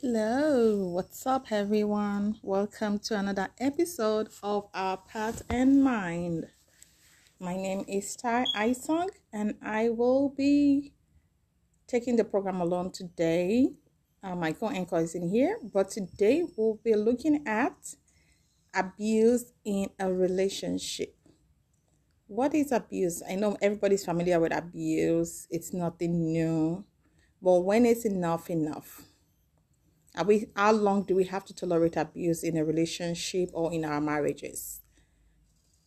Hello, what's up, everyone? Welcome to another episode of our Path and Mind. My name is Tai Isong, and I will be taking the program along today. Uh, my co anchor is in here, but today we'll be looking at abuse in a relationship. What is abuse? I know everybody's familiar with abuse, it's nothing new, but when is enough, enough are we how long do we have to tolerate abuse in a relationship or in our marriages?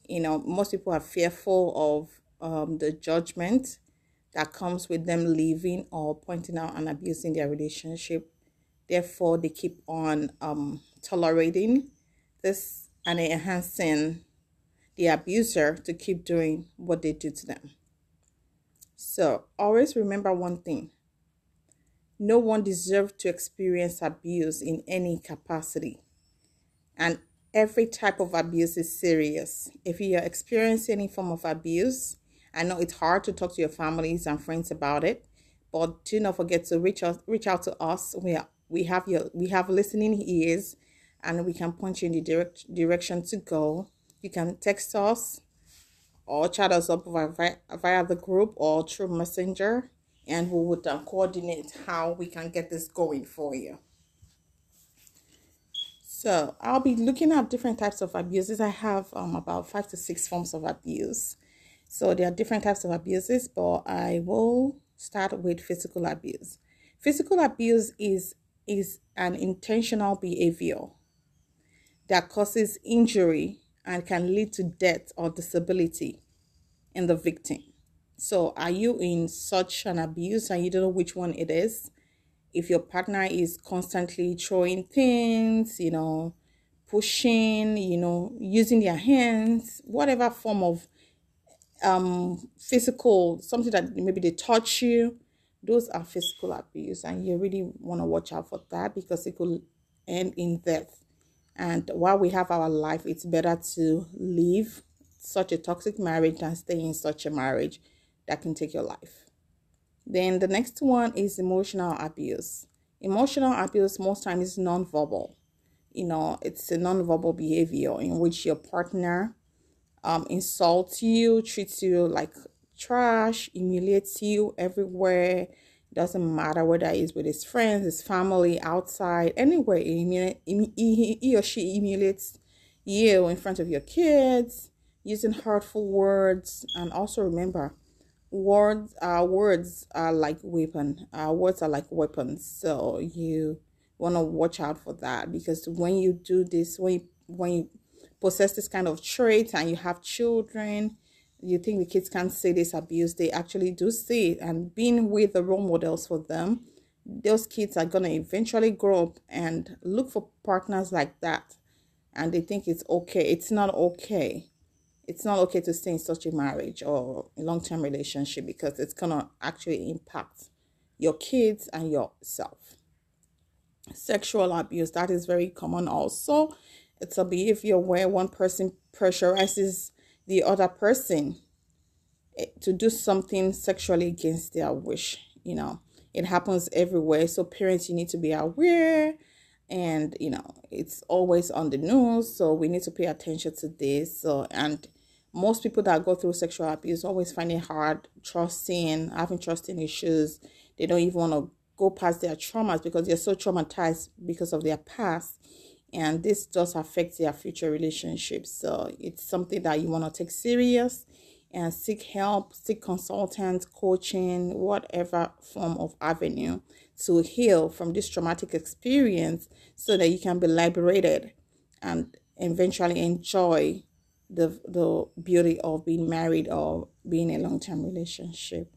You know, most people are fearful of um, the judgment that comes with them leaving or pointing out an abuse in their relationship. Therefore, they keep on um, tolerating this and enhancing the abuser to keep doing what they do to them. So, always remember one thing no one deserves to experience abuse in any capacity. And every type of abuse is serious. If you are experiencing any form of abuse, I know it's hard to talk to your families and friends about it, but do not forget to reach out reach out to us. We are, we have your we have listening ears and we can point you in the direct direction to go. You can text us or chat us up via, via the group or through messenger and we would uh, coordinate how we can get this going for you. So I'll be looking at different types of abuses. I have um, about five to six forms of abuse. So there are different types of abuses, but I will start with physical abuse. Physical abuse is is an intentional behavior that causes injury and can lead to death or disability in the victim. So, are you in such an abuse and you don't know which one it is? If your partner is constantly throwing things, you know, pushing, you know, using their hands, whatever form of um physical something that maybe they touch you, those are physical abuse, and you really want to watch out for that because it could end in death. And while we have our life, it's better to leave such a toxic marriage than stay in such a marriage that can take your life. Then the next one is emotional abuse. Emotional abuse most times is non-verbal. You know, it's a non-verbal behavior in which your partner um, insults you, treats you like trash, humiliates you everywhere. It doesn't matter whether he's with his friends, his family, outside, anywhere. He, he, he or she humiliates you in front of your kids, using hurtful words. And also remember, words uh words are like weapon. Uh words are like weapons. So you want to watch out for that because when you do this when you when you possess this kind of trait and you have children you think the kids can't see this abuse they actually do see it. And being with the role models for them those kids are going to eventually grow up and look for partners like that. And they think it's okay. It's not okay it's not okay to stay in such a marriage or a long-term relationship because it's gonna actually impact your kids and yourself. Sexual abuse that is very common also. It's a behavior where one person pressurizes the other person eh, to do something sexually against their wish you know. It happens everywhere so parents you need to be aware and you know it's always on the news so we need to pay attention to this so and most people that go through sexual abuse always find it hard trusting, having trusting issues. They don't even want to go past their traumas because they're so traumatized because of their past. And this does affect their future relationships. So it's something that you want to take serious and seek help, seek consultants, coaching, whatever form of avenue to heal from this traumatic experience so that you can be liberated and eventually enjoy the the beauty of being married or being in a long-term relationship.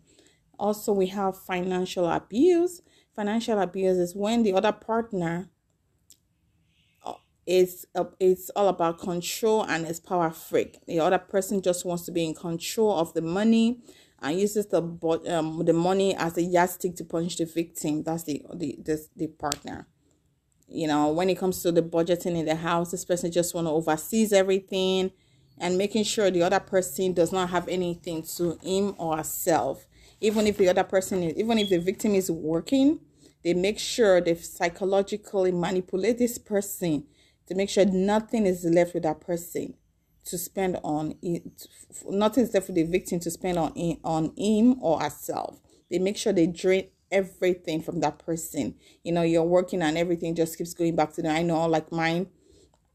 Also we have financial abuse. Financial abuse is when the other partner uh, is uh, it's all about control and is power freak. The other person just wants to be in control of the money and uses the um, the money as a yardstick to punish the victim. That's the the the, the partner. You know when it comes to the budgeting in the house this person just want to oversees everything and making sure the other person does not have anything to him or herself even if the other person is even if the victim is working they make sure they psychologically manipulate this person to make sure nothing is left with that person to spend on it. Nothing is left for the victim to spend on on him or herself. They make sure they drain everything from that person. You know, you're working and everything just keeps going back to them. I know, like mine,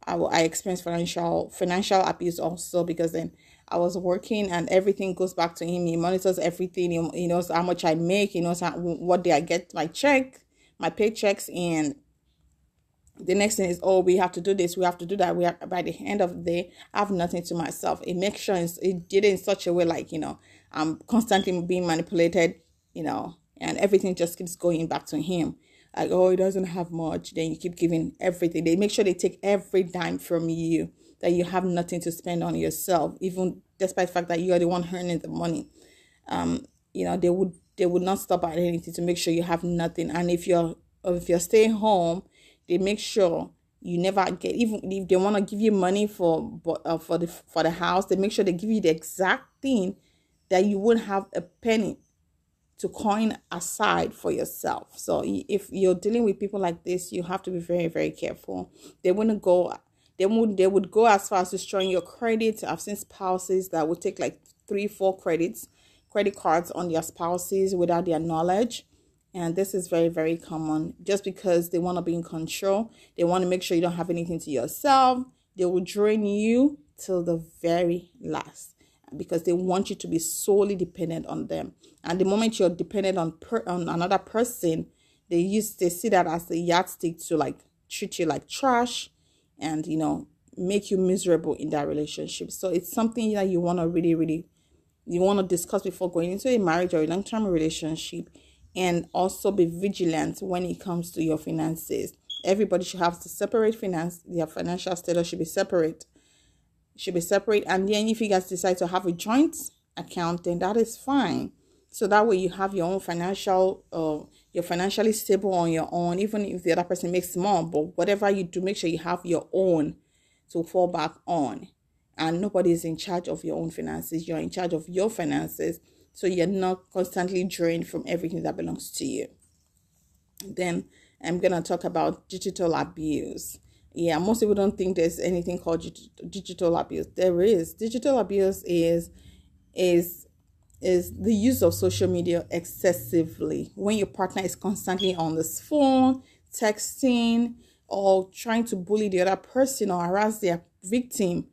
I, I experienced financial financial abuse also because then I was working and everything goes back to him. He monitors everything. He, he knows how much I make. He knows how, what day I get my check, my paychecks, and the next thing is, oh, we have to do this, we have to do that. We have by the end of the day, I have nothing to myself. It makes sure it did it in such a way like you know I'm constantly being manipulated, you know, and everything just keeps going back to him. Like, oh, he doesn't have much. Then you keep giving everything. They make sure they take every dime from you that you have nothing to spend on yourself, even despite the fact that you are the one earning the money. Um, you know, they would they would not stop at anything to make sure you have nothing. And if you're if you're staying home, they make sure you never get even if they want to give you money for uh, for the for the house, they make sure they give you the exact thing that you wouldn't have a penny to coin aside for yourself. So if you're dealing with people like this, you have to be very very careful. They wouldn't go they would they would go as far as destroying your credit. I've seen spouses that would take like three, four credits, credit cards on their spouses without their knowledge. And this is very, very common just because they want to be in control. They want to make sure you don't have anything to yourself. They will drain you till the very last because they want you to be solely dependent on them. And the moment you're dependent on per, on another person, they use they see that as a yardstick to like treat you like trash and you know make you miserable in that relationship. So it's something that you want to really really you want to discuss before going into a marriage or a long-term relationship and also be vigilant when it comes to your finances. Everybody should have to separate finance their financial status should be separate should be separate and then if you guys decide to have a joint account then that is fine so that way you have your own financial uh you're financially stable on your own, even if the other person makes more. But whatever you do, make sure you have your own to fall back on. And nobody is in charge of your own finances. You're in charge of your finances. So you're not constantly drained from everything that belongs to you. Then I'm going to talk about digital abuse. Yeah, most people don't think there's anything called digital abuse. There is. Digital abuse is is is the use of social media excessively. When your partner is constantly on this phone, texting, or trying to bully the other person or harass their victim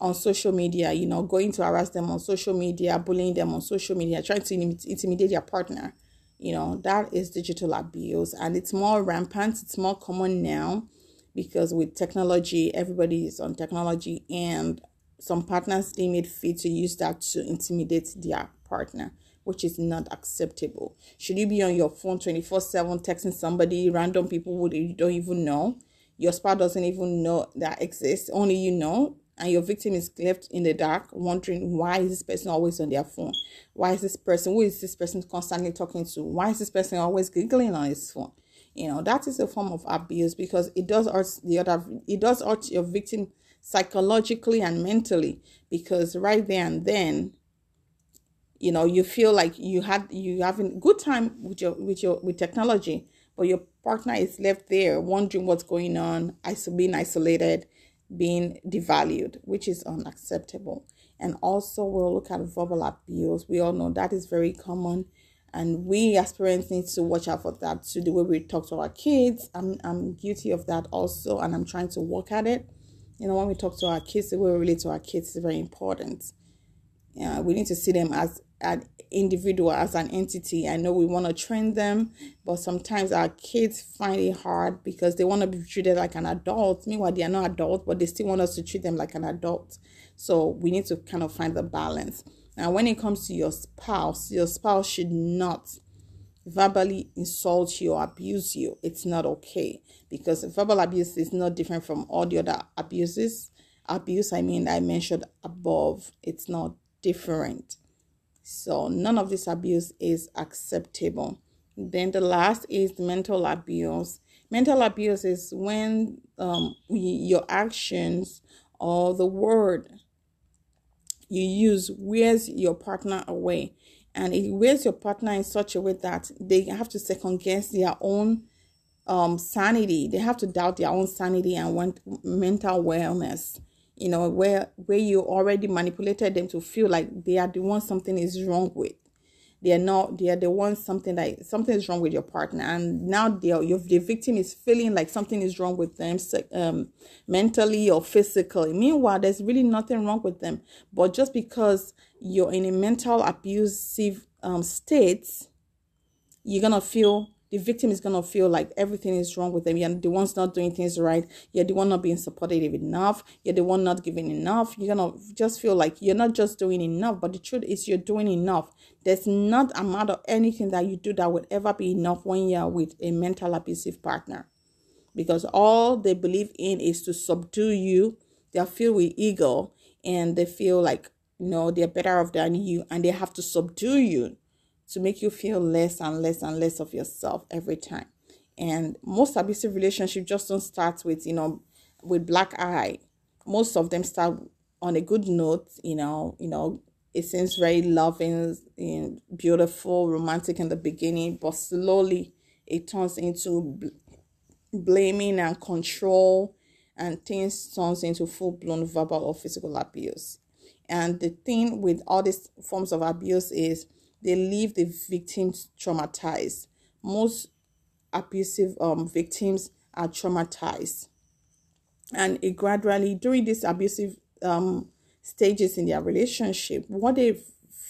on social media, you know, going to harass them on social media, bullying them on social media, trying to intimidate their partner, you know, that is digital abuse. And it's more rampant, it's more common now because with technology, everybody is on technology and some partners they made fit to use that to intimidate their partner which is not acceptable. Should you be on your phone 24 7 texting somebody random people who you don't even know? Your spouse doesn't even know that exists. Only you know and your victim is left in the dark wondering why is this person always on their phone? Why is this person who is this person constantly talking to? Why is this person always giggling on his phone you know that is a form of abuse because it does hurt the other it does hurt your victim psychologically and mentally because right there and then you know you feel like you had you having good time with your with your with technology but your partner is left there wondering what's going on being isolated being devalued which is unacceptable. And also we'll look at verbal abuse. We all know that is very common and we as parents need to watch out for that too the way we talk to our kids i'm, I'm guilty of that also and i'm trying to work at it you know, when we talk to our kids, the way we relate to our kids is very important. Yeah, we need to see them as an individual, as an entity. I know we want to train them, but sometimes our kids find it hard because they want to be treated like an adult. Meanwhile, they are not adults, but they still want us to treat them like an adult. So we need to kind of find the balance. Now, when it comes to your spouse, your spouse should not verbally insult you or abuse you, it's not okay because verbal abuse is not different from all the other abuses. Abuse, I mean, I mentioned above, it's not different. So, none of this abuse is acceptable. Then the last is mental abuse. Mental abuse is when um, your actions or the word you use wears your partner away. And it wears your partner in such a way that they have to second guess their own um sanity. They have to doubt their own sanity and want mental wellness you know where where you already manipulated them to feel like they are the one something is wrong with they're not they're the ones something like something is wrong with your partner. And now they're your the victim is feeling like something is wrong with them um, mentally or physically. Meanwhile there's really nothing wrong with them. But just because you're in a mental abusive um, state you're gonna feel the victim is going to feel like everything is wrong with them. You're the one's not doing things right. You're the one not being supportive enough. You're the one not giving enough. You're going to just feel like you're not just doing enough, but the truth is you're doing enough. There's not a matter of anything that you do that would ever be enough when you're with a mental abusive partner. Because all they believe in is to subdue you. They're filled with ego and they feel like, you know, they're better off than you and they have to subdue you to make you feel less and less and less of yourself every time. And most abusive relationships just don't start with, you know, with black eye. Most of them start on a good note, you know, you know, it seems very loving and beautiful, romantic in the beginning, but slowly it turns into blaming and control and things turns into full-blown verbal or physical abuse. And the thing with all these forms of abuse is they leave the victims traumatized. Most abusive um, victims are traumatized. And it gradually, during these abusive um, stages in their relationship, what they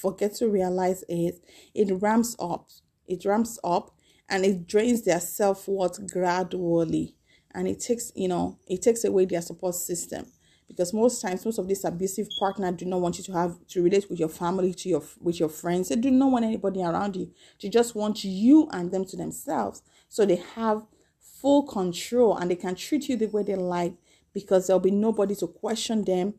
forget to realize is it ramps up. It ramps up and it drains their self worth gradually. And it takes, you know, it takes away their support system because most times most of these abusive partner do not want you to have to relate with your family to your with your friends. They do not want anybody around you. They just want you and them to themselves. So they have full control and they can treat you the way they like because there'll be nobody to question them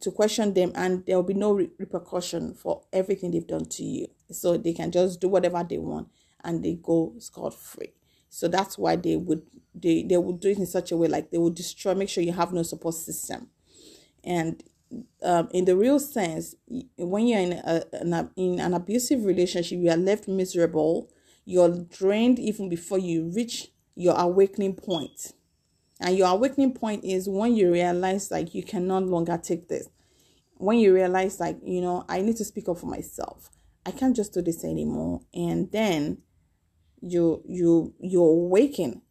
to question them and there'll be no re- repercussion for everything they've done to you. So they can just do whatever they want and they go scot free so that's why they would they they would do it in such a way like they would destroy, make sure you have no support system. And um, in the real sense, when you're in a, an, in an abusive relationship, you are left miserable. You're drained even before you reach your awakening point. And your awakening point is when you realize like you can no longer take this. When you realize like, you know, I need to speak up for myself. I can't just do this anymore. And then you you you awaken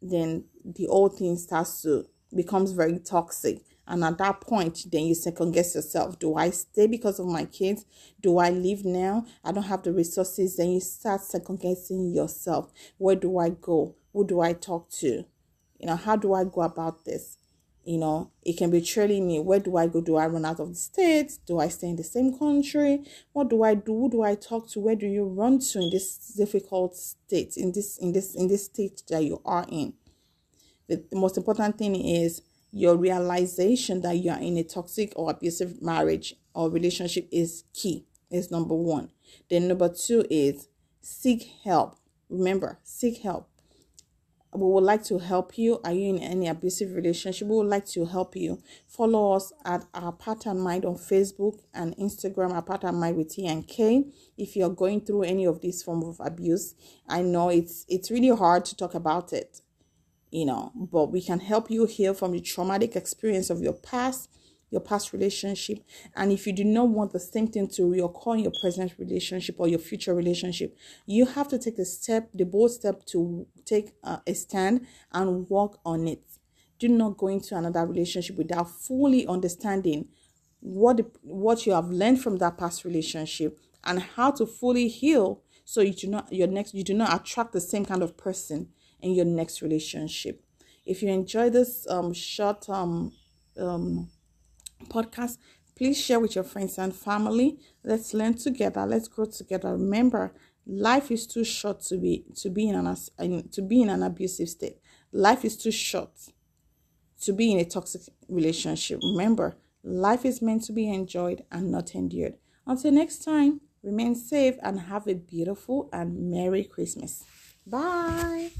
then the whole thing starts to becomes very toxic. And at that point then you second guess yourself. Do i stay because of my kids? Do i leave now? I don't have the resources. Then you start second guessing yourself. Where do i go? Who do i talk to? You know how do i go about this you know it can be trailing me where do i go? Do i run out of the state? Do i stay in the same country? What do i do? Who do i talk to? Where do you run to in this difficult state in this in this in this state that you are in? The, the most important thing is your realization that you are in a toxic or abusive marriage or relationship is key is number one. Then number two is seek help. Remember seek help we would like to help you. Are you in any abusive relationship? We would like to help you. Follow us at our pattern mind on Facebook and Instagram, our pattern mind with T and K. If you're going through any of these form of abuse, I know it's it's really hard to talk about it, you know, but we can help you heal from the traumatic experience of your past your past relationship. And if you do not want the same thing to reoccur in your present relationship or your future relationship, you have to take the step, the bold step to take uh, a stand and work on it. Do not go into another relationship without fully understanding what the, what you have learned from that past relationship and how to fully heal so you do not your next you do not attract the same kind of person in your next relationship. If you enjoy this um short um um podcast. Please share with your friends and family. Let's learn together. Let's grow together. Remember, life is too short to be to be in an to be in an abusive state. Life is too short to be in a toxic relationship. Remember, life is meant to be enjoyed and not endured. Until next time, remain safe and have a beautiful and merry Christmas. Bye.